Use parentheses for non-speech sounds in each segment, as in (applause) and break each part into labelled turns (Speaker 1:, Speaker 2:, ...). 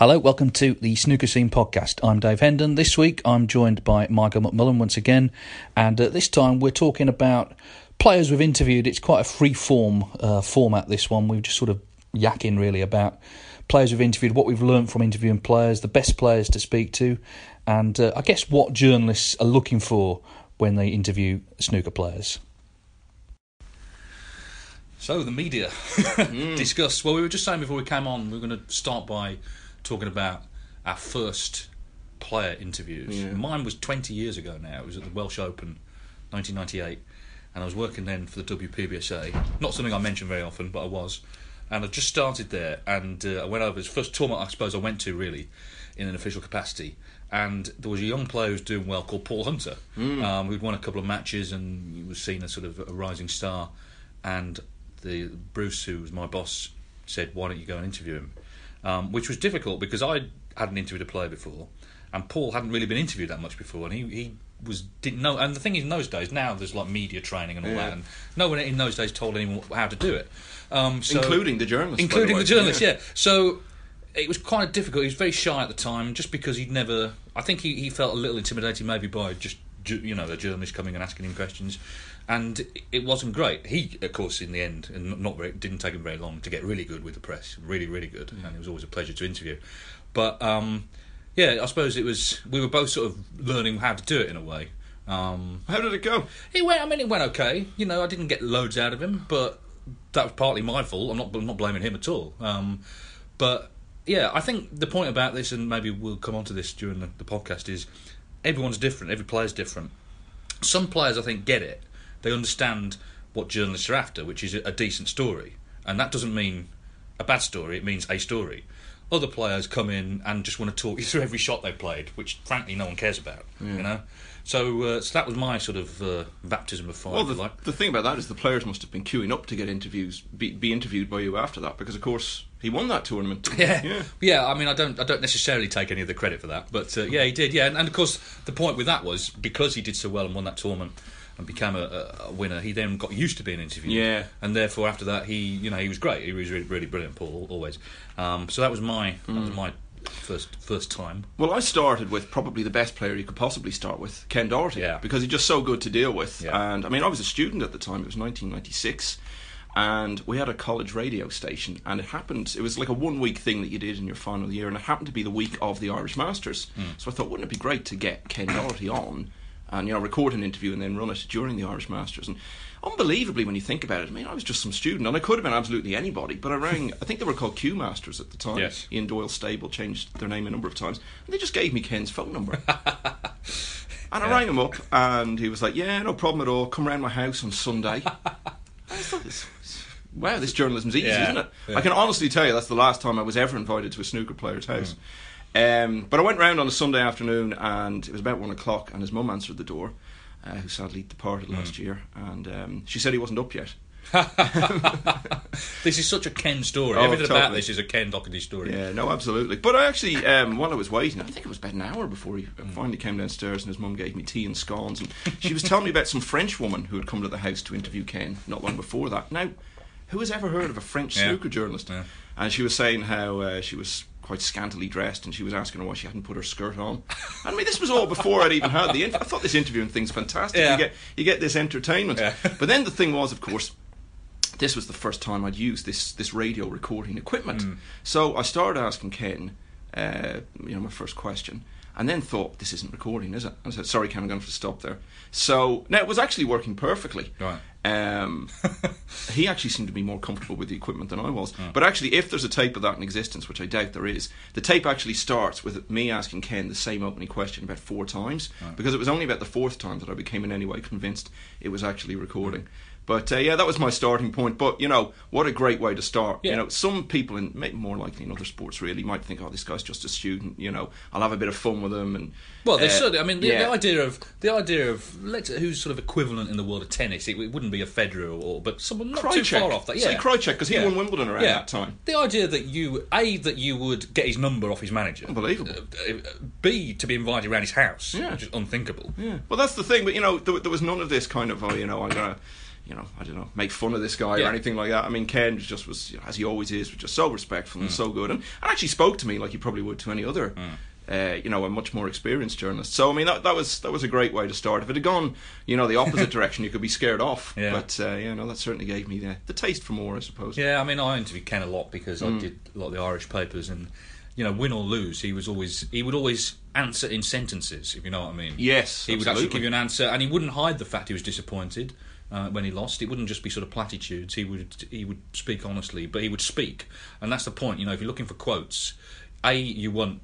Speaker 1: Hello, welcome to the Snooker Scene podcast. I'm Dave Hendon. This week I'm joined by Michael McMullen once again, and uh, this time we're talking about players we've interviewed. It's quite a free form uh, format, this one. We're just sort of yakking really about players we've interviewed, what we've learned from interviewing players, the best players to speak to, and uh, I guess what journalists are looking for when they interview snooker players. So the media (laughs) mm. discuss. Well, we were just saying before we came on, we are going to start by talking about our first player interviews. Yeah. Mine was 20 years ago now. It was at the Welsh Open, 1998, and I was working then for the WPBSA. Not something I mention very often, but I was. And I just started there, and uh, I went over. It was the first tournament I suppose I went to really, in an official capacity. And there was a young player who was doing well called Paul Hunter, mm. um, who'd won a couple of matches and he was seen as sort of a rising star. And the Bruce, who was my boss, said, "Why don't you go and interview him?" Um, which was difficult because I hadn't interviewed a player before, and Paul hadn't really been interviewed that much before, and he, he was didn't know. And the thing is, in those days, now there's like media training and all yeah. that, and no one in those days told anyone how to do it,
Speaker 2: um, so, including the journalists,
Speaker 1: including the, the journalists. Yeah. yeah. So it was quite difficult. He was very shy at the time, just because he'd never. I think he, he felt a little intimidated, maybe by just you know the journalist coming and asking him questions and it wasn't great. He, of course, in the end, and not very, didn't take him very long to get really good with the press, really, really good, mm. and it was always a pleasure to interview. But um, yeah, I suppose it was we were both sort of learning how to do it in a way. Um,
Speaker 2: how did it go?
Speaker 1: It went. I mean, it went okay. You know, I didn't get loads out of him, but that was partly my fault. I'm not, I'm not blaming him at all. Um, but yeah, I think the point about this, and maybe we'll come on to this during the, the podcast, is everyone's different. Every player's different. Some players, I think, get it they understand what journalists are after, which is a decent story. And that doesn't mean a bad story, it means a story. Other players come in and just want to talk you through every shot they played, which frankly no one cares about, yeah. you know? So, uh, so that was my sort of uh, baptism of fire.
Speaker 2: Well, the, like. the, thing about that is the players must have been queuing up to get interviews, be, be interviewed by you after that, because of course he won that tournament. (laughs)
Speaker 1: Yeah, yeah, yeah. I mean, I don't, I don't necessarily take any of the credit for that, but uh, yeah, he did. Yeah, and, and, of course the point with that was because he did so well and won that tournament and became a, a, winner, he then got used to being interviewed.
Speaker 2: Yeah.
Speaker 1: And therefore, after that, he you know he was great. He was really, really brilliant, Paul, always. Um, so that was my mm. that was mm. my first first time.
Speaker 2: Well, I started with probably the best player you could possibly start with, Ken Doherty,
Speaker 1: yeah.
Speaker 2: because he's just so good to deal with.
Speaker 1: Yeah.
Speaker 2: And I mean, I was a student at the time. It was 1996 and we had a college radio station and it happened it was like a one week thing that you did in your final year and it happened to be the week of the irish masters mm. so i thought wouldn't it be great to get ken doherty on and you know record an interview and then run it during the Irish Masters. And unbelievably, when you think about it, I mean, I was just some student, and I could have been absolutely anybody. But I rang. I think they were called Cuemasters at the time.
Speaker 1: Yes.
Speaker 2: Ian Doyle Stable changed their name a number of times, and they just gave me Ken's phone number. (laughs) And I yeah. rang him up, and he was like, "Yeah, no problem at all. Come round my house on Sunday." (laughs) I wow, this journalism's easy, yeah. isn't it? Yeah. I can honestly tell you that's the last time I was ever invited to a snooker player's house. Mm. Um, but I went round on a Sunday afternoon and it was about one o'clock, and his mum answered the door, uh, who sadly departed mm. last year, and um, she said he wasn't up yet. (laughs)
Speaker 1: this is such a Ken story. Oh, Everything totally. about this is a Ken Doherty story.
Speaker 2: Yeah, no, absolutely. But I actually, um, while I was waiting, I think it was about an hour before he mm. finally came downstairs, and his mum gave me tea and scones, and she was telling me about some French woman who had come to the house to interview Ken not long before that. Now, who has ever heard of a French yeah. snooker journalist?
Speaker 1: Yeah.
Speaker 2: And she was saying how uh, she was quite scantily dressed, and she was asking her why she hadn't put her skirt on. I mean, this was all before I'd even had the. Inf- I thought this interviewing thing's fantastic.
Speaker 1: Yeah.
Speaker 2: You get you get this entertainment,
Speaker 1: yeah.
Speaker 2: but then the thing was, of course, this was the first time I'd used this this radio recording equipment.
Speaker 1: Mm.
Speaker 2: So I started asking Ken, uh, you know, my first question, and then thought, this isn't recording, is it? I said, sorry, Ken, I'm going to have to stop there. So now it was actually working perfectly.
Speaker 1: Right.
Speaker 2: Um, (laughs) he actually seemed to be more comfortable with the equipment than I was.
Speaker 1: Hmm.
Speaker 2: But actually, if there's a tape of that in existence, which I doubt there is, the tape actually starts with me asking Ken the same opening question about four times, because it was only about the fourth time that I became in any way convinced it was actually recording. But uh, yeah, that was my starting point. But you know, what a great way to start.
Speaker 1: Yeah.
Speaker 2: You know, some people, in maybe more likely in other sports, really might think, "Oh, this guy's just a student." You know, I'll have a bit of fun with him. And
Speaker 1: Well, they
Speaker 2: uh,
Speaker 1: should. I mean, the,
Speaker 2: yeah.
Speaker 1: the idea of the idea of let's who's sort of equivalent in the world of tennis. It, it wouldn't be a Federer or, but someone not too far off that.
Speaker 2: Yeah, say
Speaker 1: Yeah,
Speaker 2: Krajicek, 'cause he won Wimbledon around that time.
Speaker 1: The idea that you a that you would get his number off his manager,
Speaker 2: Unbelievable.
Speaker 1: Uh, uh, B to be invited around his house,
Speaker 2: Yeah.
Speaker 1: which is unthinkable.
Speaker 2: Yeah. Well, that's the thing. But you know, there, there was none of this kind of, oh, you know, I'm gonna, you know, I don't know, make fun of this guy
Speaker 1: Yeah.
Speaker 2: or anything like that. I mean, Ken just was, you know, as he always is, was just so respectful and so good, and, and actually spoke to me like he probably would to any other. Uh, you know, a much more experienced journalist. So I mean, that, that was that was a great way to start. If it had gone, you know, the opposite (laughs) direction, you could be scared off.
Speaker 1: Yeah.
Speaker 2: But uh, yeah, no, that certainly gave me the, the taste for more, I suppose.
Speaker 1: Yeah, I mean, I interviewed Ken a lot because
Speaker 2: Mm.
Speaker 1: I did a lot of the Irish papers, and you know, win or lose, he was always he would always answer in sentences, if you know what I mean.
Speaker 2: Yes,
Speaker 1: he would actually give you an answer, and he wouldn't hide the fact he was disappointed. Uh, when he lost, it wouldn't just be sort of platitudes. He would he would speak honestly, but he would speak, and that's the point. You know, if you're looking for quotes, a you want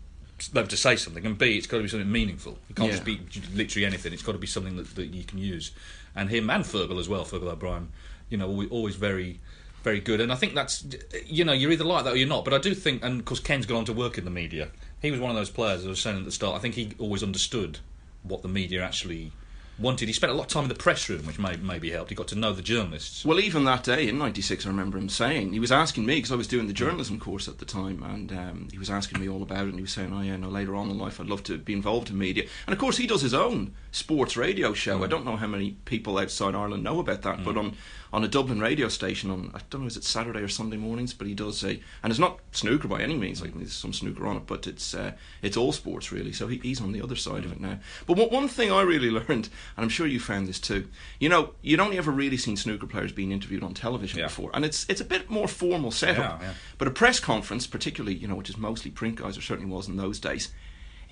Speaker 1: them to say something, and b it's got to be something meaningful. It can't
Speaker 2: Yeah.
Speaker 1: just be literally anything. It's got to be something that, that you can use. And him and Fergal as well, Fergal O'Brien, you know, always, very, very good. And I think that's, you know, you're either like that or you're not. But I do think, and of course, Ken's gone on to work in the media. He was one of those players, as I was saying at the start, I think he always understood what the media actually wanted. He spent a lot of time in the press room, which may, maybe helped. He got to know the journalists.
Speaker 2: Well, even that day in '96, I remember him saying he was asking me because I was doing the journalism course at the time, and um, he was asking me all about it. And he was saying, "Oh yeah, no, later on in life, I'd love to be involved in media." And of course, he does his own sports radio show. I don't know how many people outside Ireland know about that, but on on a Dublin radio station on I don't know is it Saturday or Sunday mornings, but he does say, and it's not snooker by any means. Like there's some snooker on it, but it's uh, it's all sports really. So he, he's on the other side of it now. But one, one thing I really (laughs) learned, and I'm sure you found this too, you know, you'd only ever really seen snooker players being interviewed on television
Speaker 1: Yeah.
Speaker 2: before, and it's it's a bit more formal setup.
Speaker 1: Yeah, yeah.
Speaker 2: But a press conference, particularly you know, which is mostly print guys, or certainly was in those days,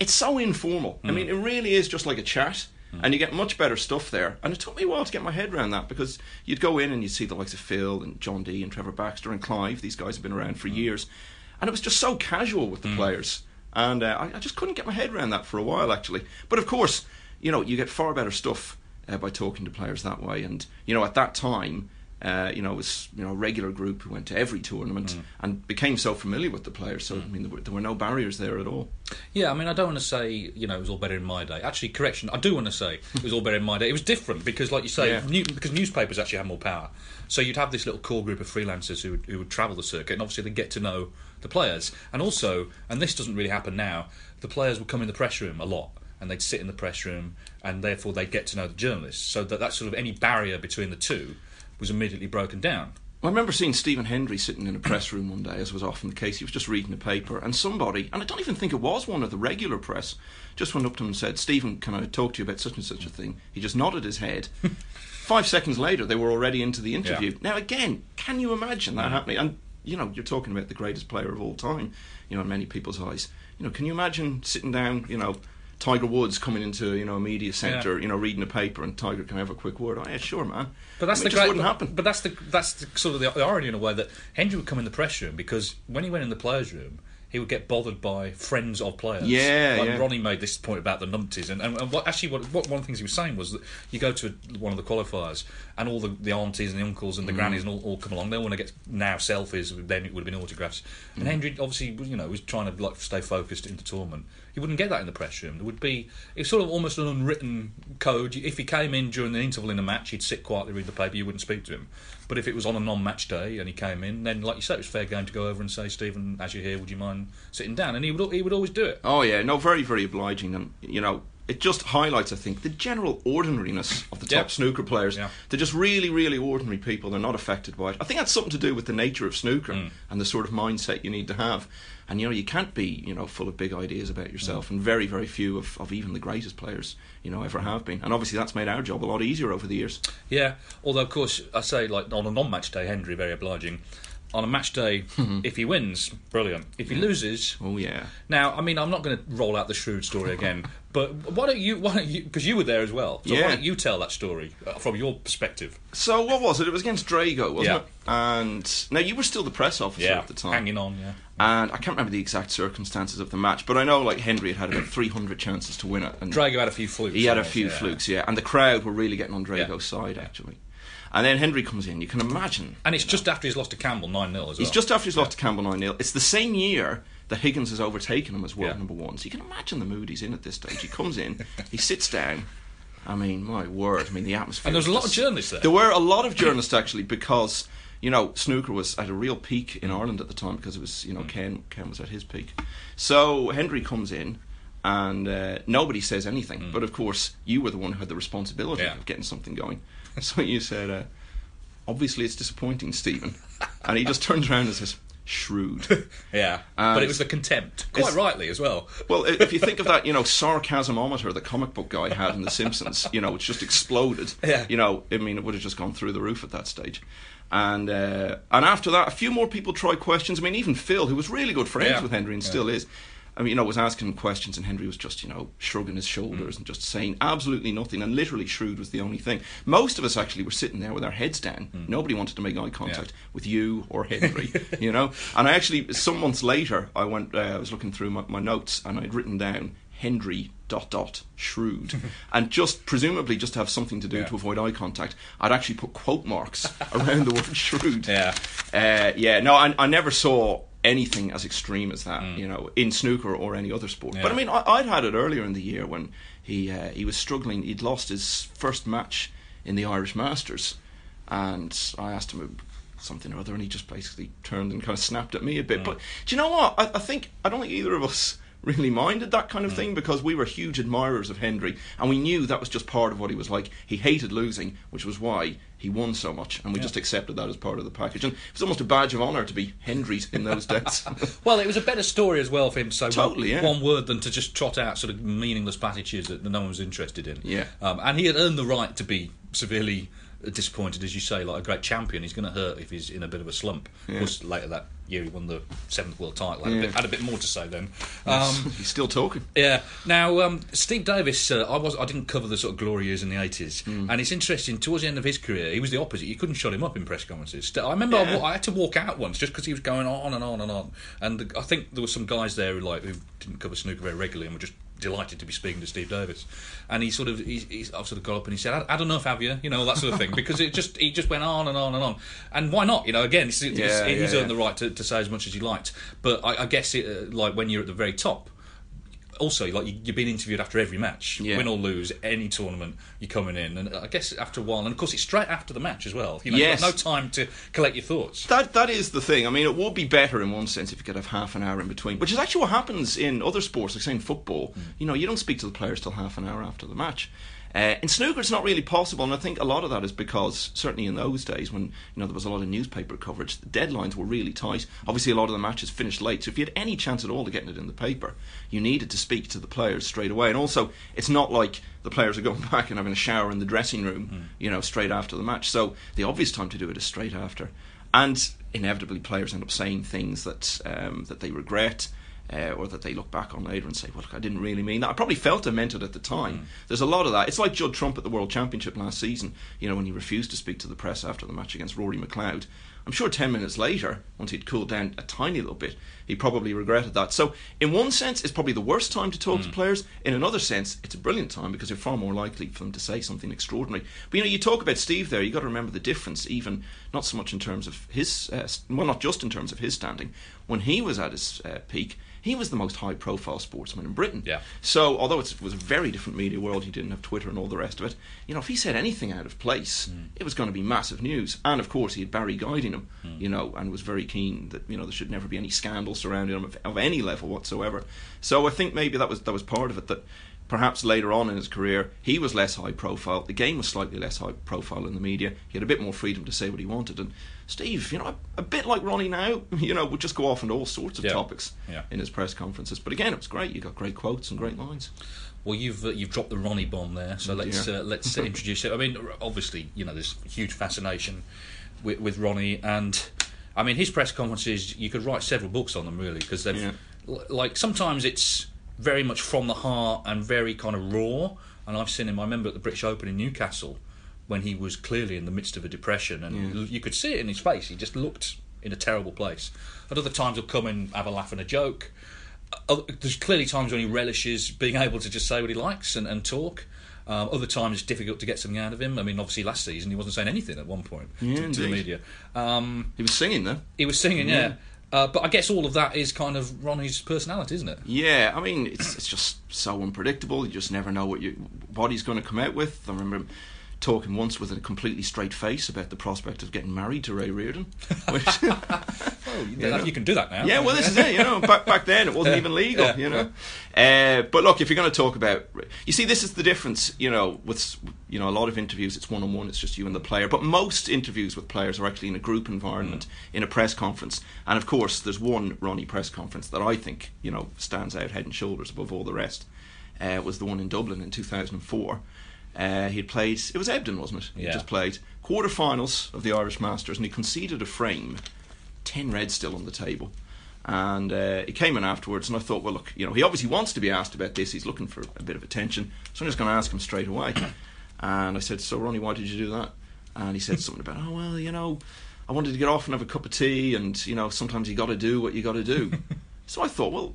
Speaker 2: it's so informal. I mean, it really is just like a chat. And you get much better stuff there. And it took me a while to get my head around that because you'd go in and you'd see the likes of Phil and John Dee and Trevor Baxter and Clive. These guys have been around for years. And it was just so casual with the players. And uh, I, I just couldn't get my head around that for a while, actually. But of course, you know, you get far better stuff uh, by talking to players that way. And, you know, at that time, uh, you know, it was you know a regular group who went to every tournament and became so familiar with the players. So I mean, there were, there were no barriers there at all.
Speaker 1: Yeah, I mean, I don't want to say you know it was all better in my day. Actually, correction, I do want to say it was all better in my day. It was different because, like you say,
Speaker 2: Yeah.
Speaker 1: new, because newspapers actually had more power. So you'd have this little core group of freelancers who would, who would travel the circuit, and obviously they'd get to know the players. And also, and this doesn't really happen now, the players would come in the press room a lot. And they'd sit in the press room, and therefore they'd get to know the journalists. So that that sort of any barrier between the two was immediately broken down.
Speaker 2: I remember seeing Stephen Hendry sitting in a press room one day, as was often the case. He was just reading a paper, and somebody, and I don't even think it was one of the regular press, just went up to him and said, Stephen, can I talk to you about such and such a thing? He just nodded his head. (laughs) Five seconds later, they were already into the interview.
Speaker 1: Yeah.
Speaker 2: Now, again, can you imagine that happening? And, you know, you're talking about the greatest player of all time, you know, in many people's eyes. You know, can you imagine sitting down, you know, Tiger Woods coming into you know a media centre, you know, reading a paper, and Tiger can have a quick word. Oh yeah, sure, man.
Speaker 1: But that's
Speaker 2: I mean,
Speaker 1: the great,
Speaker 2: wouldn't
Speaker 1: but,
Speaker 2: happen.
Speaker 1: But that's the that's the, sort of the, the irony in a way that Hendry would come in the press room because when he went in the players' room, he would get bothered by friends of players.
Speaker 2: Yeah,
Speaker 1: like
Speaker 2: yeah.
Speaker 1: Ronnie made this point about the numpties, and, and, and what actually what, what one of the things he was saying was that you go to one of the qualifiers, and all the, the aunties and the uncles and the
Speaker 2: Mm.
Speaker 1: grannies and all, all come along. They want to get now selfies. Then it would have been autographs.
Speaker 2: Mm.
Speaker 1: And Hendry obviously you know was trying to like stay focused in the tournament. You wouldn't get that in the press room. There would be it's sort of almost an unwritten code. If he came in during the interval in a match, he'd sit quietly, read the paper. You wouldn't speak to him. But if it was on a non-match day and he came in, then like you said, it was fair game to go over and say, Stephen, as you're here, would you mind sitting down? And he would he would always do it.
Speaker 2: Oh yeah, no, very very obliging, and you know, it just highlights, I think, the general ordinariness of the top
Speaker 1: Yep.
Speaker 2: snooker players.
Speaker 1: Yeah.
Speaker 2: They're just really, really ordinary people. They're not affected by it. I think that's something to do with the nature of snooker
Speaker 1: Mm.
Speaker 2: and the sort of mindset you need to have. And you know, you can't be, you know, full of big ideas about
Speaker 1: Mm.
Speaker 2: yourself. And very, very few of, of even the greatest players, you know, ever have been. And obviously, that's made our job a lot easier over the years.
Speaker 1: Yeah, although of course I say like on a non-match day, Hendry very obliging. On a match day, (laughs) if he wins, brilliant. If he loses,
Speaker 2: Oh yeah.
Speaker 1: now I mean I'm not going to roll out the shrewd story again, (laughs) but why don't you? Why don't you? Because you were there as well. So
Speaker 2: Yeah.
Speaker 1: why don't you tell that story uh, from your perspective?
Speaker 2: So what was it? It was against Drago, wasn't
Speaker 1: Yeah.
Speaker 2: it? And now you were still the press officer
Speaker 1: Yeah,
Speaker 2: at the time.
Speaker 1: hanging on. Yeah.
Speaker 2: And I can't remember the exact circumstances of the match, but I know like Hendry had had about 300 chances to win it, and
Speaker 1: Drago had a few flukes.
Speaker 2: he had a few
Speaker 1: yeah.
Speaker 2: flukes, yeah. And the crowd were really getting on Drago's
Speaker 1: Yeah.
Speaker 2: side actually. And then Hendry comes in. You can imagine.
Speaker 1: And it's just after he's lost to Campbell nine 0 as well.
Speaker 2: He's just after he's lost to Campbell 9 0. It's the same year that Higgins has overtaken him as world
Speaker 1: Yeah.
Speaker 2: number one. So you can imagine the mood he's in at this stage. He comes in, he sits down. I mean, my word. I mean, the atmosphere.
Speaker 1: And there was a lot of journalists there.
Speaker 2: There were a lot of journalists actually because. You know, snooker was at a real peak in Ireland at the time because it was, you know, mm. Ken Ken was at his peak. So Hendry comes in, and uh, nobody says anything. But of course, you were the one who had the responsibility
Speaker 1: Yeah.
Speaker 2: of getting something going. (laughs) So you said, uh, obviously it's disappointing, Stephen. (laughs) and he just turns around and says, shrewd. (laughs)
Speaker 1: Yeah,
Speaker 2: And
Speaker 1: but it was the contempt, quite rightly as well.
Speaker 2: well, if you think of that, you know, sarcasmometer the comic book guy had in The Simpsons, you know, it's just exploded.
Speaker 1: Yeah.
Speaker 2: You know, I mean, it would have just gone through the roof at that stage. And uh, and after that, a few more people tried questions. I mean, even Phil, who was really good friends
Speaker 1: Yeah.
Speaker 2: with Hendry and
Speaker 1: Yeah.
Speaker 2: still is, I mean, you know, was asking him questions, and Hendry was just, you know, shrugging his
Speaker 1: Mm.
Speaker 2: shoulders and just saying absolutely nothing. And literally, shrewd was the only thing. Most of us actually were sitting there with our heads down.
Speaker 1: Mm.
Speaker 2: Nobody wanted to make eye contact with you or (laughs) Hendry, you know. And I actually, some months later, I went, uh, I was looking through my, my notes, and I'd written down Hendry dot dot shrewd, (laughs) and just presumably just to have something to do
Speaker 1: Yeah.
Speaker 2: to avoid eye contact, I'd actually put quote marks (laughs) around the word shrewd.
Speaker 1: Yeah.
Speaker 2: Uh, yeah, no, I, I never saw anything as extreme as that,
Speaker 1: Mm.
Speaker 2: you know, in snooker or any other sport. But I mean, I, I'd had it earlier in the year when he uh, he was struggling. He'd lost his first match in the Irish Masters, and I asked him something or other, and he just basically turned and kind of snapped at me a bit.
Speaker 1: Mm.
Speaker 2: But do you know what? I, I think I don't think either of us. (laughs) Really minded that kind of
Speaker 1: Mm.
Speaker 2: thing because we were huge admirers of Hendry and we knew that was just part of what he was like. He hated losing, which was why he won so much, and we just accepted that as part of the package. And it was almost a badge of honour to be Hendry's in those days. (laughs)
Speaker 1: Well, it was a better story as well for him to say
Speaker 2: Totally,
Speaker 1: one,
Speaker 2: yeah.
Speaker 1: one word than to just trot out sort of meaningless platitudes that no one was interested in.
Speaker 2: Yeah.
Speaker 1: Um, and he had earned the right to be severely disappointed, as you say, like a great champion. He's going to hurt if he's in a bit of a slump. Of course, later that year he won the seventh world title. Had, a, bit, had a bit more to say then. Um, (laughs)
Speaker 2: He's still talking.
Speaker 1: yeah. Now, um, Steve Davis, uh, I was I didn't cover the sort of glory years in the eighties,
Speaker 2: Hmm.
Speaker 1: and it's interesting. Towards the end of his career, he was the opposite. You couldn't shut him up in press conferences. I remember I,
Speaker 2: Yeah.
Speaker 1: wa- I had to walk out once just because he was going on and on and on. And the, I think there were some guys there who like who didn't cover snooker very regularly and were just delighted to be speaking to Steve Davis. And he sort of he, he sort of got up and he said, "I, I don't know if have you," you know, that sort of thing, (laughs) because it just he just went on and on and on. And why not? You know, again, it's, it's,
Speaker 2: Yeah,
Speaker 1: he's
Speaker 2: yeah,
Speaker 1: earned the right to, to say as much as he liked. But I, I guess it, uh, like when you're at the very top also like you, you're being interviewed after every match
Speaker 2: Yeah.
Speaker 1: win or lose any tournament you're coming in and i guess after a while and of course it's straight after the match as well you know
Speaker 2: Yes.
Speaker 1: you've got no time to collect your thoughts
Speaker 2: That that is the thing. I mean, it would be better in one sense if you could have half an hour in between, which is actually what happens in other sports, like say in football. Mm. You know, you don't speak to the players till half an hour after the match. Uh, in snooker, it's not really possible, and I think a lot of that is because certainly in those days when you know there was a lot of newspaper coverage, the deadlines were really tight. Obviously, a lot of the matches finished late, so if you had any chance at all of getting it in the paper, you needed to speak to the players straight away. And also, it's not like the players are (laughs) going back and having a shower in the dressing room, you know, straight after the match. So the obvious time to do it is straight after and inevitably players end up saying things that um, that they regret. Uh, or that they look back on later and say, "Well, look, I didn't really mean that." I probably felt I meant it at the time. There's a lot of that. It's like Judd Trump at the World Championship last season. You know, when he refused to speak to the press after the match against Rory McLeod. I'm sure ten minutes later, once he'd cooled down a tiny little bit, he probably regretted that. So, in one sense, it's probably the worst time to talk to players. In another sense, it's a brilliant time because you're far more likely for them to say something extraordinary. But you know, you talk about Steve there. you've got to remember the difference, even not so much in terms of his, uh, well, not just in terms of his standing. When he was at his uh, peak, he was the most high-profile sportsman in Britain.
Speaker 1: Yeah.
Speaker 2: So, although it was a very different media world, he didn't have Twitter and all the rest of it. You know, if he said anything out of place, it was going to be massive news. And of course, he had Barry guiding him. You know, and was very keen that you know there should never be any scandal surrounding him of, of any level whatsoever. So I think maybe that was that was part of it. That perhaps later on in his career, he was less high profile. The game was slightly less high profile in the media. He had a bit more freedom to say what he wanted. And Steve, you know, a, a bit like Ronnie now, (laughs) you know, would just go off into all sorts of
Speaker 1: Yeah.
Speaker 2: topics
Speaker 1: Yeah.
Speaker 2: in his press conferences. But again, it was great. You got great quotes and great lines.
Speaker 1: Well, you've uh, you've dropped the Ronnie bomb there, so let's
Speaker 2: Yeah.
Speaker 1: uh, let's uh, (laughs) introduce it. I mean, obviously, you know, there's huge fascination with, with Ronnie, and I mean, his press conferences. You could write several books on them, really, because they've
Speaker 2: Yeah.
Speaker 1: l- like sometimes it's very much from the heart and very kind of raw. And I've seen him. I remember at the British Open in Newcastle when he was clearly in the midst of a depression, and l- you could see it in his face. He just looked in a terrible place. At other times, he'll come and have a laugh and a joke. Uh, there's clearly times when he relishes being able to just say what he likes and, and talk. Um, other times it's difficult to get something out of him. I mean, obviously last season he wasn't saying anything at one point
Speaker 2: Yeah,
Speaker 1: to, to the media. Um,
Speaker 2: He was singing though.
Speaker 1: he was singing, yeah. Uh, but I guess all of that is kind of Ronnie's personality, isn't it?
Speaker 2: Yeah, I mean, it's it's just so unpredictable. You just never know what you what he's going to come out with. I remember talking once with a completely straight face about the prospect of getting married to Ray Reardon. (laughs) Which,
Speaker 1: Oh, you,
Speaker 2: know.
Speaker 1: you can do that now.
Speaker 2: yeah, well, this is it. You know, back back then it wasn't even legal.
Speaker 1: Yeah.
Speaker 2: You know, uh, but look, if you're going to talk about, you see, this is the difference. You know, with you know a lot of interviews, it's one on one. It's just you and the player. But most interviews with players are actually in a group environment, in a press conference. And of course, there's one Ronnie press conference that I think you know stands out head and shoulders above all the rest. Uh, was the one in Dublin in 2004. Uh, he had played. It was Ebdon, wasn't it? He
Speaker 1: Yeah.
Speaker 2: just played quarterfinals of the Irish Masters, and he conceded a frame 10 red still on the table. And uh, he came in afterwards, and I thought, well, look, you know, he obviously wants to be asked about this. He's looking for a bit of attention. So I'm just going to ask him straight away. And I said, So, Ronnie, why did you do that? And he said something about, Oh, well, you know, I wanted to get off and have a cup of tea, and, you know, sometimes you got to do what you got to do. (laughs) so I thought, well,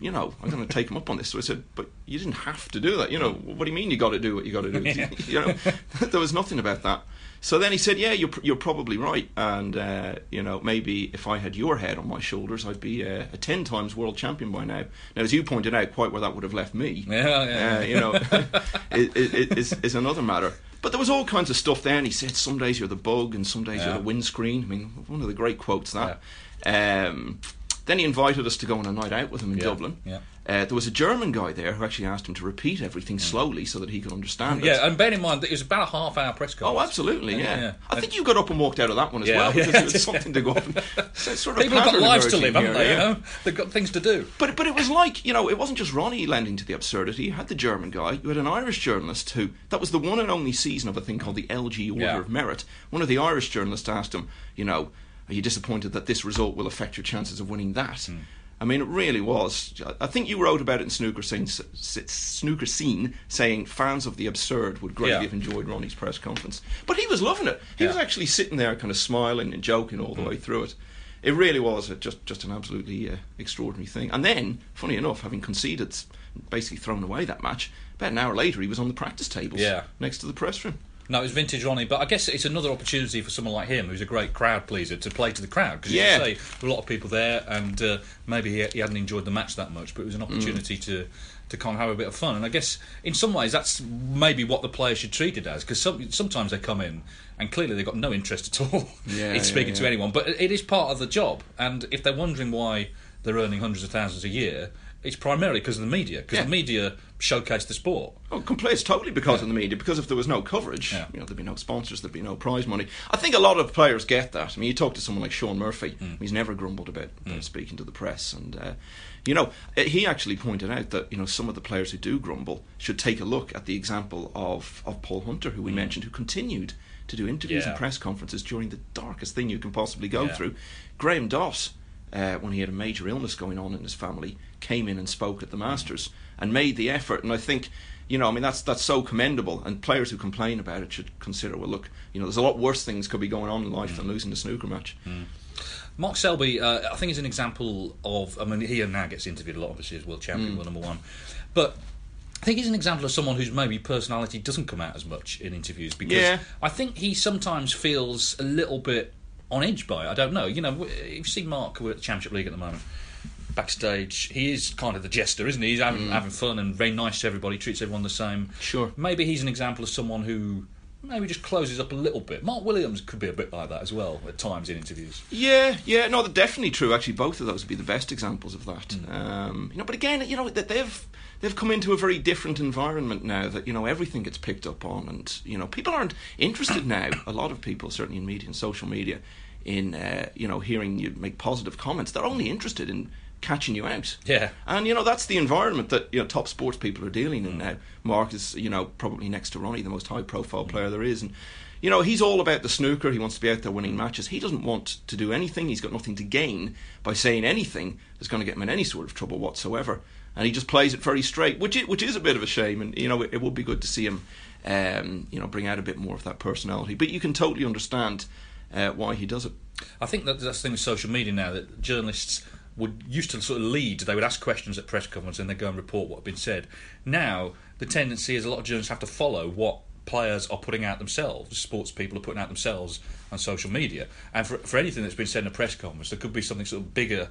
Speaker 2: you know, I'm going to take him up on this. So I said, but you didn't have to do that. You know, what do you mean you got to do what you got to do?
Speaker 1: Yeah. (laughs)
Speaker 2: you know, (laughs) there was nothing about that. So then he said, yeah, you're, pr- you're probably right. And, uh, you know, maybe if I had your head on my shoulders, I'd be uh, a 10 times world champion by now. Now, as you pointed out, quite where that would have left me.
Speaker 1: Yeah, yeah.
Speaker 2: Uh, you know, (laughs) it, it, it is, is another matter. But there was all kinds of stuff there, and he said, "Some days you're the bug, and some days
Speaker 1: Yeah.
Speaker 2: you're the windscreen." I mean, one of the great quotes that. Um, then he invited us to go on a night out with him in
Speaker 1: Yeah,
Speaker 2: Dublin.
Speaker 1: yeah.
Speaker 2: Uh, there was a German guy there who actually asked him to repeat everything slowly so that he could understand it.
Speaker 1: Yeah, and bear in mind that it was about a half hour press conference.
Speaker 2: Oh, absolutely, yeah.
Speaker 1: Yeah, yeah.
Speaker 2: I think you got up and walked out of that one as well because it was (laughs) something to go up and (laughs) so sort of
Speaker 1: People have got lives to live, haven't they? You know, they've got things to do.
Speaker 2: But but it was like you know it wasn't just Ronnie lending to the absurdity. You had the German guy. You had an Irish journalist who that was the one and only season of a thing called the LG Order of Merit. One of the Irish journalists asked him, you know, are you disappointed that this result will affect your chances of winning that?
Speaker 1: Hmm.
Speaker 2: I mean, it really was. I think you wrote about it in Snooker Scene, Snooker Scene saying fans of the absurd would greatly
Speaker 1: Yeah.
Speaker 2: have enjoyed Ronnie's press conference. But he was loving it. He was actually sitting there kind of smiling and joking all the
Speaker 1: Hmm.
Speaker 2: way through it. It really was a, just just an absolutely uh, extraordinary thing. And then, funny enough, having conceded, basically thrown away that match, about an hour later he was on the practice tables
Speaker 1: Yeah.
Speaker 2: next to the press room.
Speaker 1: No, it was vintage Ronnie, but I guess it's another opportunity for someone like him, who's a great crowd pleaser, to play to the crowd. Because
Speaker 2: Yeah.
Speaker 1: you say a lot of people there, and uh, maybe he, he hadn't enjoyed the match that much, but it was an opportunity to to kind of have a bit of fun. And I guess in some ways that's maybe what the players should treat it as, because some, sometimes they come in and clearly they've got no interest at all (laughs)
Speaker 2: Yeah,
Speaker 1: in
Speaker 2: yeah,
Speaker 1: speaking to anyone. But it is part of the job, and if they're wondering why they're earning hundreds of thousands a year. It's primarily because of the media, because
Speaker 2: Yeah.
Speaker 1: the media showcase the sport.
Speaker 2: Oh, complete. It's totally because of the media. Because if there was no coverage,
Speaker 1: Yeah.
Speaker 2: you know, there'd be no sponsors, there'd be no prize money. I think a lot of players get that. I mean, you talk to someone like Shaun Murphy;
Speaker 1: Mm.
Speaker 2: he's never grumbled about, about speaking to the press, and uh, you know, uh, he actually pointed out that you know some of the players who do grumble should take a look at the example of of Paul Hunter, who we mentioned, who continued to do interviews
Speaker 1: Mm. Yeah.
Speaker 2: and press conferences during the darkest thing you can possibly go
Speaker 1: Yeah.
Speaker 2: through. Graham Dott uh, when he had a major illness going on in his family, came in and spoke at the Masters and made the effort. And I think, you know, I mean, that's that's so commendable. And players who complain about it should consider, well, look, you know, there's a lot worse things could be going on in life than mm. losing a snooker match. Mm.
Speaker 1: Mark Selby, uh, I think, is an example of. I mean, he now gets interviewed a lot, obviously, as world champion, mm. world number one. But I think he's an example of someone whose maybe personality doesn't come out as much in interviews because
Speaker 2: Yeah.
Speaker 1: I think he sometimes feels a little bit on edge by it. I don't know. You know, you see Mark, we're at the Championship League at the moment. Backstage, he is kind of the jester, isn't he? He's having, having fun and very nice to everybody, treats everyone the same.
Speaker 2: Sure.
Speaker 1: Maybe he's an example of someone who maybe just closes up a little bit. Mark Williams could be a bit like that as well at times in interviews.
Speaker 2: Yeah, yeah, no, they're definitely true. Actually, both of those would be the best examples of that. Um, you know, but again, you know, that they've they've come into a very different environment now. That you know everything gets picked up on, and you know people aren't interested (coughs) now. A lot of people, certainly in media and social media, in uh, you know hearing you make positive comments. They're only interested in catching you out.
Speaker 1: Yeah.
Speaker 2: And you know that's the environment that you know top sports people are dealing in now. Mark is you know probably next to Ronnie the most high profile player there is. And you know he's all about the snooker. He wants to be out there winning matches. He doesn't want to do anything. He's got nothing to gain by saying anything that's going to get him in any sort of trouble whatsoever. And he just plays it very straight which is, which is a bit of a shame. And you know it, it would be good to see him um, you know bring out a bit more of that personality. But you can totally understand uh, why he does it.
Speaker 1: I think that that's the thing with social media now that journalists would used to sort of lead. They would ask questions at press conferences and they go and report what had been said. Now the tendency is a lot of journalists have to follow what players are putting out themselves. Sports people are putting out themselves on social media. And for for anything that's been said in a press conference, there could be something sort of bigger.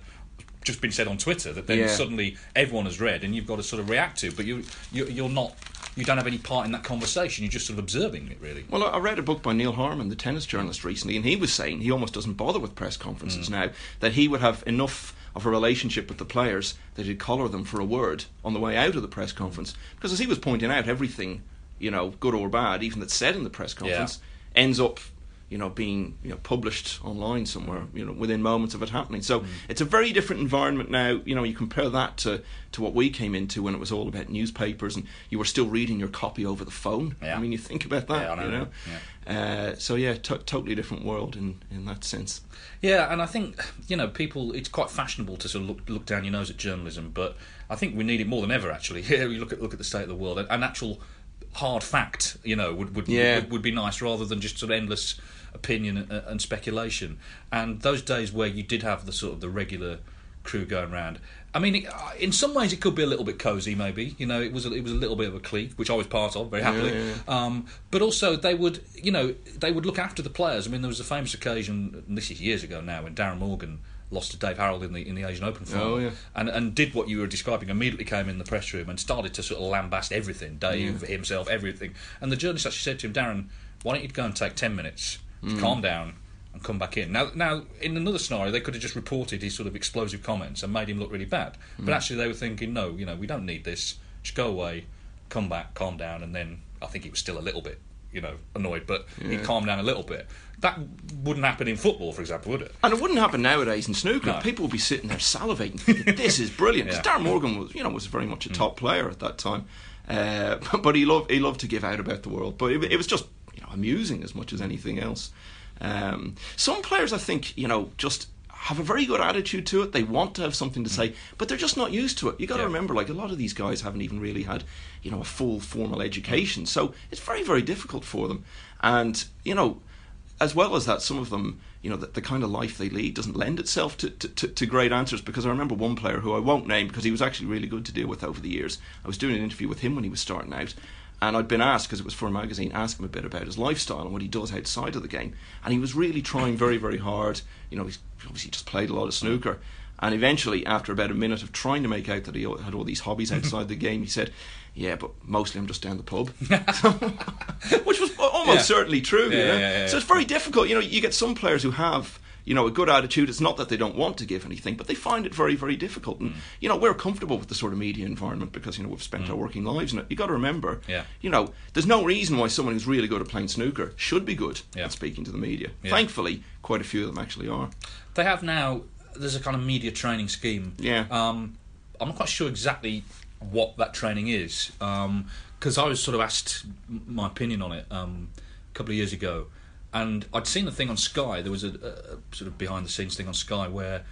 Speaker 1: Just been said on Twitter that then
Speaker 2: Yeah.
Speaker 1: suddenly everyone has read and you've got to sort of react to, but you, you you're not you don't have any part in that conversation. You're just sort of observing it, really.
Speaker 2: Well, I I read a book by Neil Harman, the tennis journalist, recently, and he was saying he almost doesn't bother with press conferences mm. now, that he would have enough of a relationship with the players that he'd collar them for a word on the way out of the press conference. Because as he was pointing out, everything, you know, good or bad, even that's said in the press conference, ends up. You know, being you know published online somewhere, you know, within moments of it happening. So it's a very different environment now. You know, you compare that to, to what we came into when it was all about newspapers and you were still reading your copy over the phone.
Speaker 1: Yeah.
Speaker 2: I mean, you think about that.
Speaker 1: Yeah, know,
Speaker 2: you know.
Speaker 1: yeah.
Speaker 2: Uh, so yeah, to- totally different world in, in that sense.
Speaker 1: Yeah, and I think you know people. It's quite fashionable to sort of look, look down your nose at journalism, but I think we need it more than ever. Actually, (laughs) yeah, you look at look at the state of the world. An actual hard fact, you know, would would,
Speaker 2: Yeah.
Speaker 1: would, would be nice rather than just sort of endless opinion and, and speculation. And those days where you did have the sort of the regular crew going round. I mean, uh, in some ways, it could be a little bit cosy. Maybe you know, it was a, it was a little bit of a clique, which I was part of very happily.
Speaker 2: yeah,
Speaker 1: Um, but also, they would you know they would look after the players. I mean, there was a famous occasion, and this is years ago now, when Darren Morgan lost to Dave Harold in the in the Asian Open final,
Speaker 2: Oh, yeah.
Speaker 1: and and did what you were describing. Immediately came in the press room and started to sort of lambast everything, Dave himself, everything. And the journalist actually said to him, Darren, why don't you go and take ten minutes, to calm down, and come back in. Now, now in another scenario, they could have just reported his sort of explosive comments and made him look really bad. But actually, they were thinking, no, you know, we don't need this. Just go away, come back, calm down, and then I think he was still a little bit, you know, annoyed, but he calmed down a little bit. That wouldn't happen in football, for example, would it?
Speaker 2: And it wouldn't happen nowadays in snooker.
Speaker 1: No.
Speaker 2: People would be sitting there salivating. thinking, (laughs) this is brilliant.
Speaker 1: Yeah. Mm.
Speaker 2: Darren Morgan was, you know, was very much a top player at that time. Uh, (laughs) but he loved he loved to give out about the world. But it, it was just you know amusing as much as anything else. Um, some players, I think, you know, just have a very good attitude to it. They want to have something to say, but they're just not used to it. You got to
Speaker 1: Yeah.
Speaker 2: remember, like a lot of these guys haven't even really had, you know, a full formal education. So it's very, very difficult for them. And you know, as well as that, some of them, you know, the, the kind of life they lead doesn't lend itself to, to, to, to great answers. Because I remember one player who I won't name because he was actually really good to deal with over the years. I was doing an interview with him when he was starting out, and I'd been asked because it was for a magazine, ask him a bit about his lifestyle and what he does outside of the game. And he was really trying very, very hard. You know, he's obviously just played a lot of snooker. And eventually, after about a minute of trying to make out that he had all these hobbies (laughs) outside the game, he said, "Yeah, but mostly I'm just down the pub," (laughs) (laughs) which was almost
Speaker 1: Yeah.
Speaker 2: certainly true. you know?
Speaker 1: yeah, yeah,
Speaker 2: So it's very difficult. You know, you get some players who have you know a good attitude. It's not that they don't want to give anything, but they find it very, very difficult.
Speaker 1: Mm.
Speaker 2: And you know, we're comfortable with the sort of media environment because you know we've spent our working lives in it. You've got to remember,
Speaker 1: Yeah.
Speaker 2: you know, there's no reason why someone who's really good at playing snooker should be good
Speaker 1: Yeah.
Speaker 2: at speaking to the media.
Speaker 1: Yeah.
Speaker 2: Thankfully, quite a few of them actually are.
Speaker 1: They have now. There's a kind of media training scheme.
Speaker 2: Yeah.
Speaker 1: Um, I'm not quite sure exactly what that training is because I was sort of asked my opinion on it um, a couple of years ago, and I'd seen the thing on Sky. There was a, a sort of behind the scenes thing on Sky where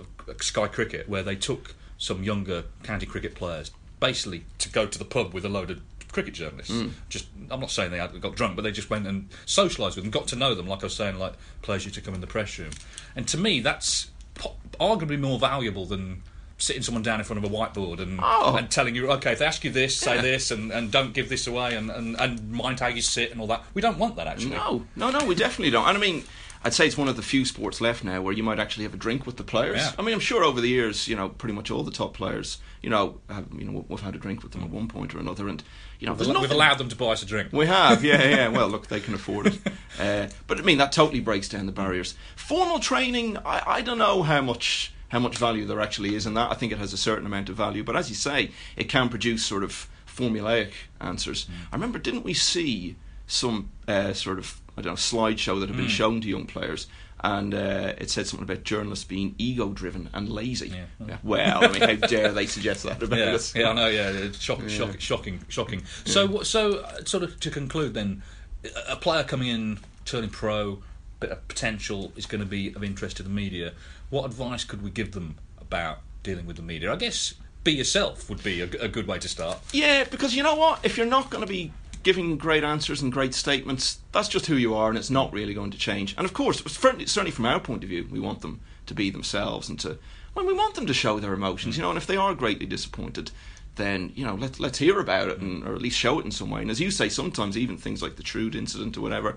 Speaker 1: uh, Sky Cricket where they took some younger county cricket players basically to go to the pub with a load of cricket journalists. Just I'm not saying they got drunk, but they just went and socialised with them, got to know them. Like I was saying, like pleasure to come in the press room, and to me that's po- arguably more valuable than sitting someone down in front of a whiteboard and
Speaker 2: Oh.
Speaker 1: and telling you, okay, if they ask you this, say
Speaker 2: Yeah.
Speaker 1: this, and, and don't give this away, and, and, and mind how you sit and all that. We don't want that actually.
Speaker 2: No, no, no, we definitely don't. And I mean, I'd say it's one of the few sports left now where you might actually have a drink with the players.
Speaker 1: Yeah.
Speaker 2: I mean, I'm sure over the years, you know, pretty much all the top players, you know, have, you know, we've had a drink with them at one point or another, and you know,
Speaker 1: We've
Speaker 2: nothing.
Speaker 1: allowed them to buy us a drink.
Speaker 2: We have, yeah, yeah. (laughs) Well, look, they can afford it. Uh, but I mean, that totally breaks down the barriers. Formal training, I, I don't know how much how much value there actually is in that. I think it has a certain amount of value, but as you say, it can produce sort of formulaic answers. I remember, didn't we see some uh, sort of I don't know slideshow that had been shown to young players? And uh, it said something about journalists being ego-driven and lazy.
Speaker 1: Yeah.
Speaker 2: Well, I mean, how dare they suggest that about
Speaker 1: yeah,
Speaker 2: us?
Speaker 1: yeah, I know. Yeah, it's shocking, shocking, shocking, shocking. So, what- so uh, sort of to conclude, then, a- a player coming in, turning pro, bit of potential is going to be of interest to the media. What advice could we give them about dealing with the media? I guess be yourself would be a good way to start.
Speaker 2: Yeah, because you know what? If you're not going to be giving great answers and great statements, that's just who you are, and it's not really going to change. And of course, certainly, from our point of view, we want them to be themselves and to, well, we want them to show their emotions, you know. And if they are greatly disappointed, then you know, let's let's hear about it and or at least show it in some way. And as you say, sometimes even things like the Trude incident or whatever,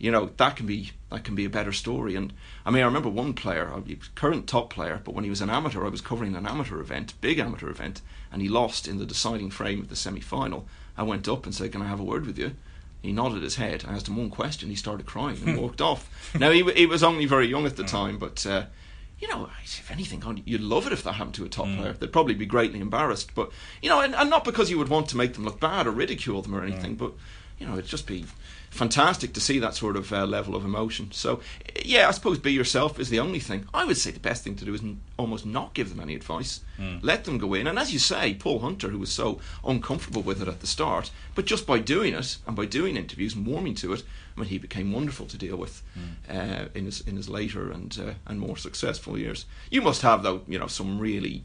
Speaker 2: you know, that can be that can be a better story. And I mean, I remember one player, a current top player, but when he was an amateur, I was covering an amateur event, big amateur event, and he lost in the deciding frame of the semi final. I went up and said, "Can I have a word with you?" He nodded his head. I asked him one question. He started crying and (laughs) walked off. Now he he was only very young at the mm. time, but. Uh, you know, if anything, you'd love it if that happened to a top mm. player. They'd probably be greatly embarrassed, but you know, and, and not because you would want to make them look bad or ridicule them or anything, mm. but you know, it'd just be fantastic to see that sort of uh, level of emotion. So, yeah, I suppose be yourself is the only thing. I would say the best thing to do is n- almost not give them any advice. Let them go in, and as you say, Paul Hunter, who was so uncomfortable with it at the start, but just by doing it and by doing interviews and warming to it, I mean, he became wonderful to deal with uh, in his in his later and uh, and more successful years. You must have though, you know, some really.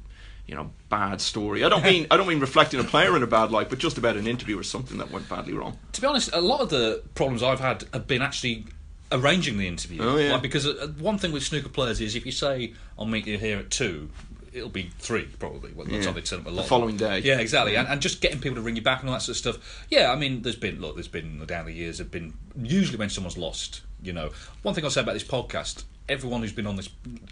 Speaker 2: You know, bad story. I don't mean I don't mean reflecting a player in a bad light, but just about an interview or something that went badly wrong.
Speaker 1: To be honest, a lot of the problems I've had have been actually arranging the interview.
Speaker 2: Oh, yeah.
Speaker 1: Like, because uh, one thing with snooker players is if you say I'll meet you here at two, it'll be three probably. Well, that's
Speaker 2: Yeah.
Speaker 1: how they turn up a lot.
Speaker 2: The following day.
Speaker 1: Yeah, exactly. And, and just getting people to ring you back and all that sort of stuff. Yeah, I mean, there's been look, there's been down the years have been usually when someone's lost. You know, one thing I'll say about this podcast. Everyone who's been on this,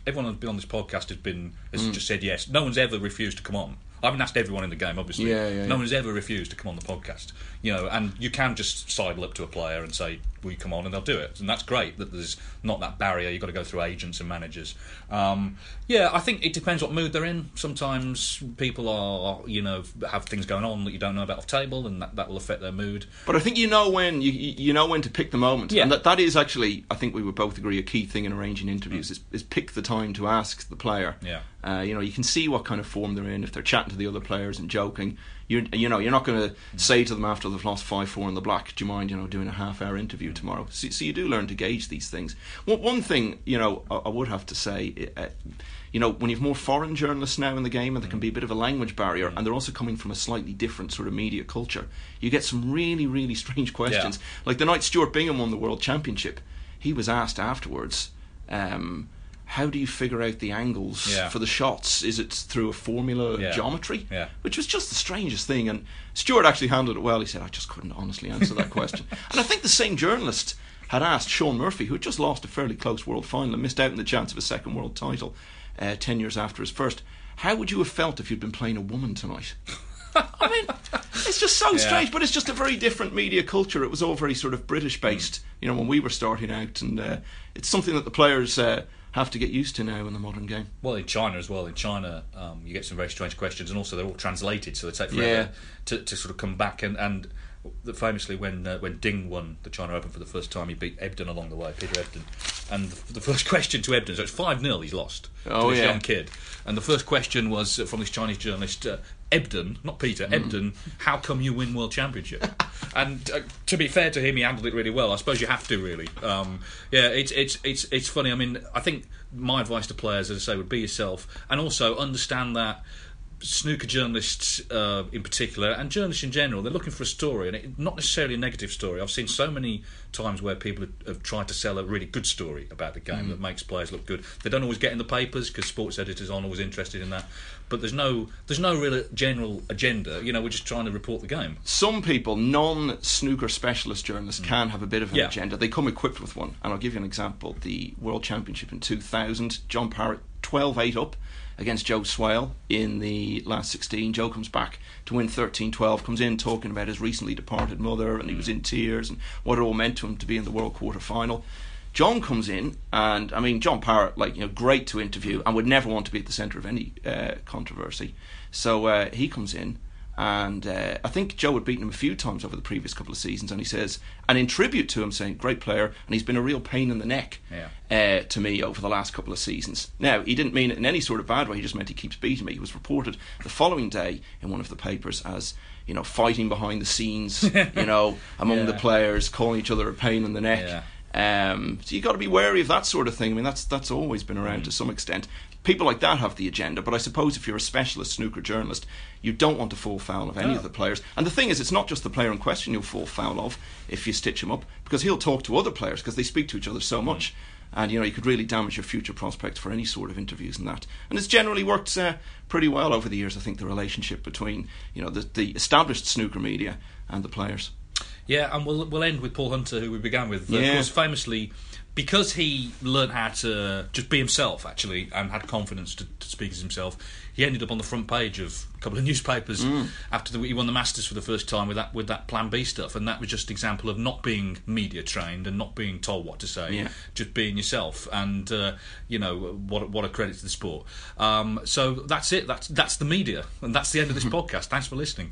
Speaker 1: everyone who's been on this podcast has been has
Speaker 2: Mm.
Speaker 1: just said yes. No one's ever refused to come on. I haven't asked everyone in the game, obviously.
Speaker 2: Yeah, yeah,
Speaker 1: no
Speaker 2: yeah.
Speaker 1: one's ever refused to come on the podcast. You know, and you can just sidle up to a player and say, "Will you come on?" and they'll do it, and that's great. That there's not that barrier. You've got to go through agents and managers. Um, yeah, I think it depends what mood they're in. Sometimes people are, you know, have things going on that you don't know about off table, and that, that will affect their mood.
Speaker 2: But I think you know when you you know when to pick the moment,
Speaker 1: Yeah.
Speaker 2: and that that is actually I think we would both agree a key thing in arranging interviews is, is pick the time to ask the player.
Speaker 1: Yeah.
Speaker 2: Uh, you know, you can see what kind of form they're in if they're chatting to the other players and joking. You you know, you're not going to say to them after they've lost five four in the black, "Do you mind, you know, doing a half hour interview tomorrow?" So, so you do learn to gauge these things. One one thing, you know, I, I would have to say. Uh, you know, when you've more foreign journalists now in the game, and there can be a bit of a language barrier, and they're also coming from a slightly different sort of media culture, you get some really, really strange questions. Like the night Stuart Bingham won the World Championship, he was asked afterwards, um, "How do you figure out the angles
Speaker 1: Yeah.
Speaker 2: for the shots? Is it through a formula,
Speaker 1: Yeah.
Speaker 2: geometry?"
Speaker 1: Yeah.
Speaker 2: Which was just the strangest thing. And Stuart actually handled it well. He said, "I just couldn't honestly answer that question." (laughs) and I think the same journalist had asked Shaun Murphy, who had just lost a fairly close world final and missed out on the chance of a second world title uh, ten years after his first. How would you have felt if you'd been playing a woman tonight? (laughs) I mean, it's just so
Speaker 1: Yeah.
Speaker 2: strange, but it's just a very different media culture. It was all very sort of British based, you know, when we were starting out, and uh, it's something that the players uh, have to get used to now in the modern game.
Speaker 1: Well, in China as well. In China, um, you get some very strange questions, and also they're all translated, so they take forever
Speaker 2: Yeah.
Speaker 1: to, to sort of come back. And, and the- famously, when uh, when Ding won the China Open for the first time, he beat Ebdon along the way, Peter Ebdon. And the, the first (laughs) question to Ebdon, so it's five 0 he's lost
Speaker 2: Oh,
Speaker 1: to this
Speaker 2: yeah.
Speaker 1: young kid. And the first question was uh, from this Chinese journalist. Uh, Ebdon, not Peter, Ebdon, how come you win World Championship? (laughs) and uh, to be fair to him, he handled it really well. I suppose you have to really. Um, yeah, it's it's it's it's funny. I mean, I think my advice to players, as I say, would be yourself, and also understand that snooker journalists uh, in particular, and journalists in general, they're looking for a story, and it, not necessarily a negative story. I've seen so many times where people have, have tried to sell a really good story about the game mm. that makes players look good. They don't always get in the papers because sports editors aren't always interested in that. But there's no there's no real general agenda. You know, we're just trying to report the game.
Speaker 2: Some people, non-snooker specialist journalists, mm. can have a bit of an yeah. agenda. They come equipped with one, and I'll give you an example. The World Championship in 2000, John Parrott 12-8 up against Joe Swail in the last 16. Joe comes back to win 13 12, comes in talking about his recently departed mother, and he was in tears and what it all meant to him to be in the World Quarter Final. John comes in, and I mean, John Parrott, like, you know, great to interview and would never want to be at the centre of any uh, controversy. So uh, he comes in and uh, I think Joe had beaten him a few times over the previous couple of seasons. And he says, and in tribute to him, saying, great player, and he's been a real pain in the neck yeah. uh, to me over the last couple of seasons. Now, he didn't mean it in any sort of bad way, he just meant he keeps beating me. He was reported the following day in one of the papers as, you know, fighting behind the scenes, (laughs) you know, among yeah. the players, calling each other a pain in the neck. Yeah. Um, so you got to be wary of that sort of thing. I mean, that's that's always been around mm. to some extent people like that have the agenda. But I suppose if you're a specialist snooker journalist, you don't want to fall foul of any no. of the players. And the thing is, it's not just the player in question you'll fall foul of if you stitch him up, because he'll talk to other players because they speak to each other so mm. much. And you know you could really damage your future prospects for any sort of interviews and that. And it's generally worked uh, pretty well over the years. I think the relationship between you know the, the established snooker media and the players.
Speaker 1: Yeah, and we'll we'll end with Paul Hunter, who we began with. Yeah. Of course, famously because he learned how to just be himself actually and had confidence to, to, speak as himself he ended up on the front page of a couple of (laughs) newspapers mm. after the, he won the masters for the first time with that with that plan b stuff and that was just an example of not being media trained and not being told what to say yeah. just being yourself and uh, you know what what a credit to the sport um, so that's it that's that's the media and that's the end of this (laughs) podcast thanks for listening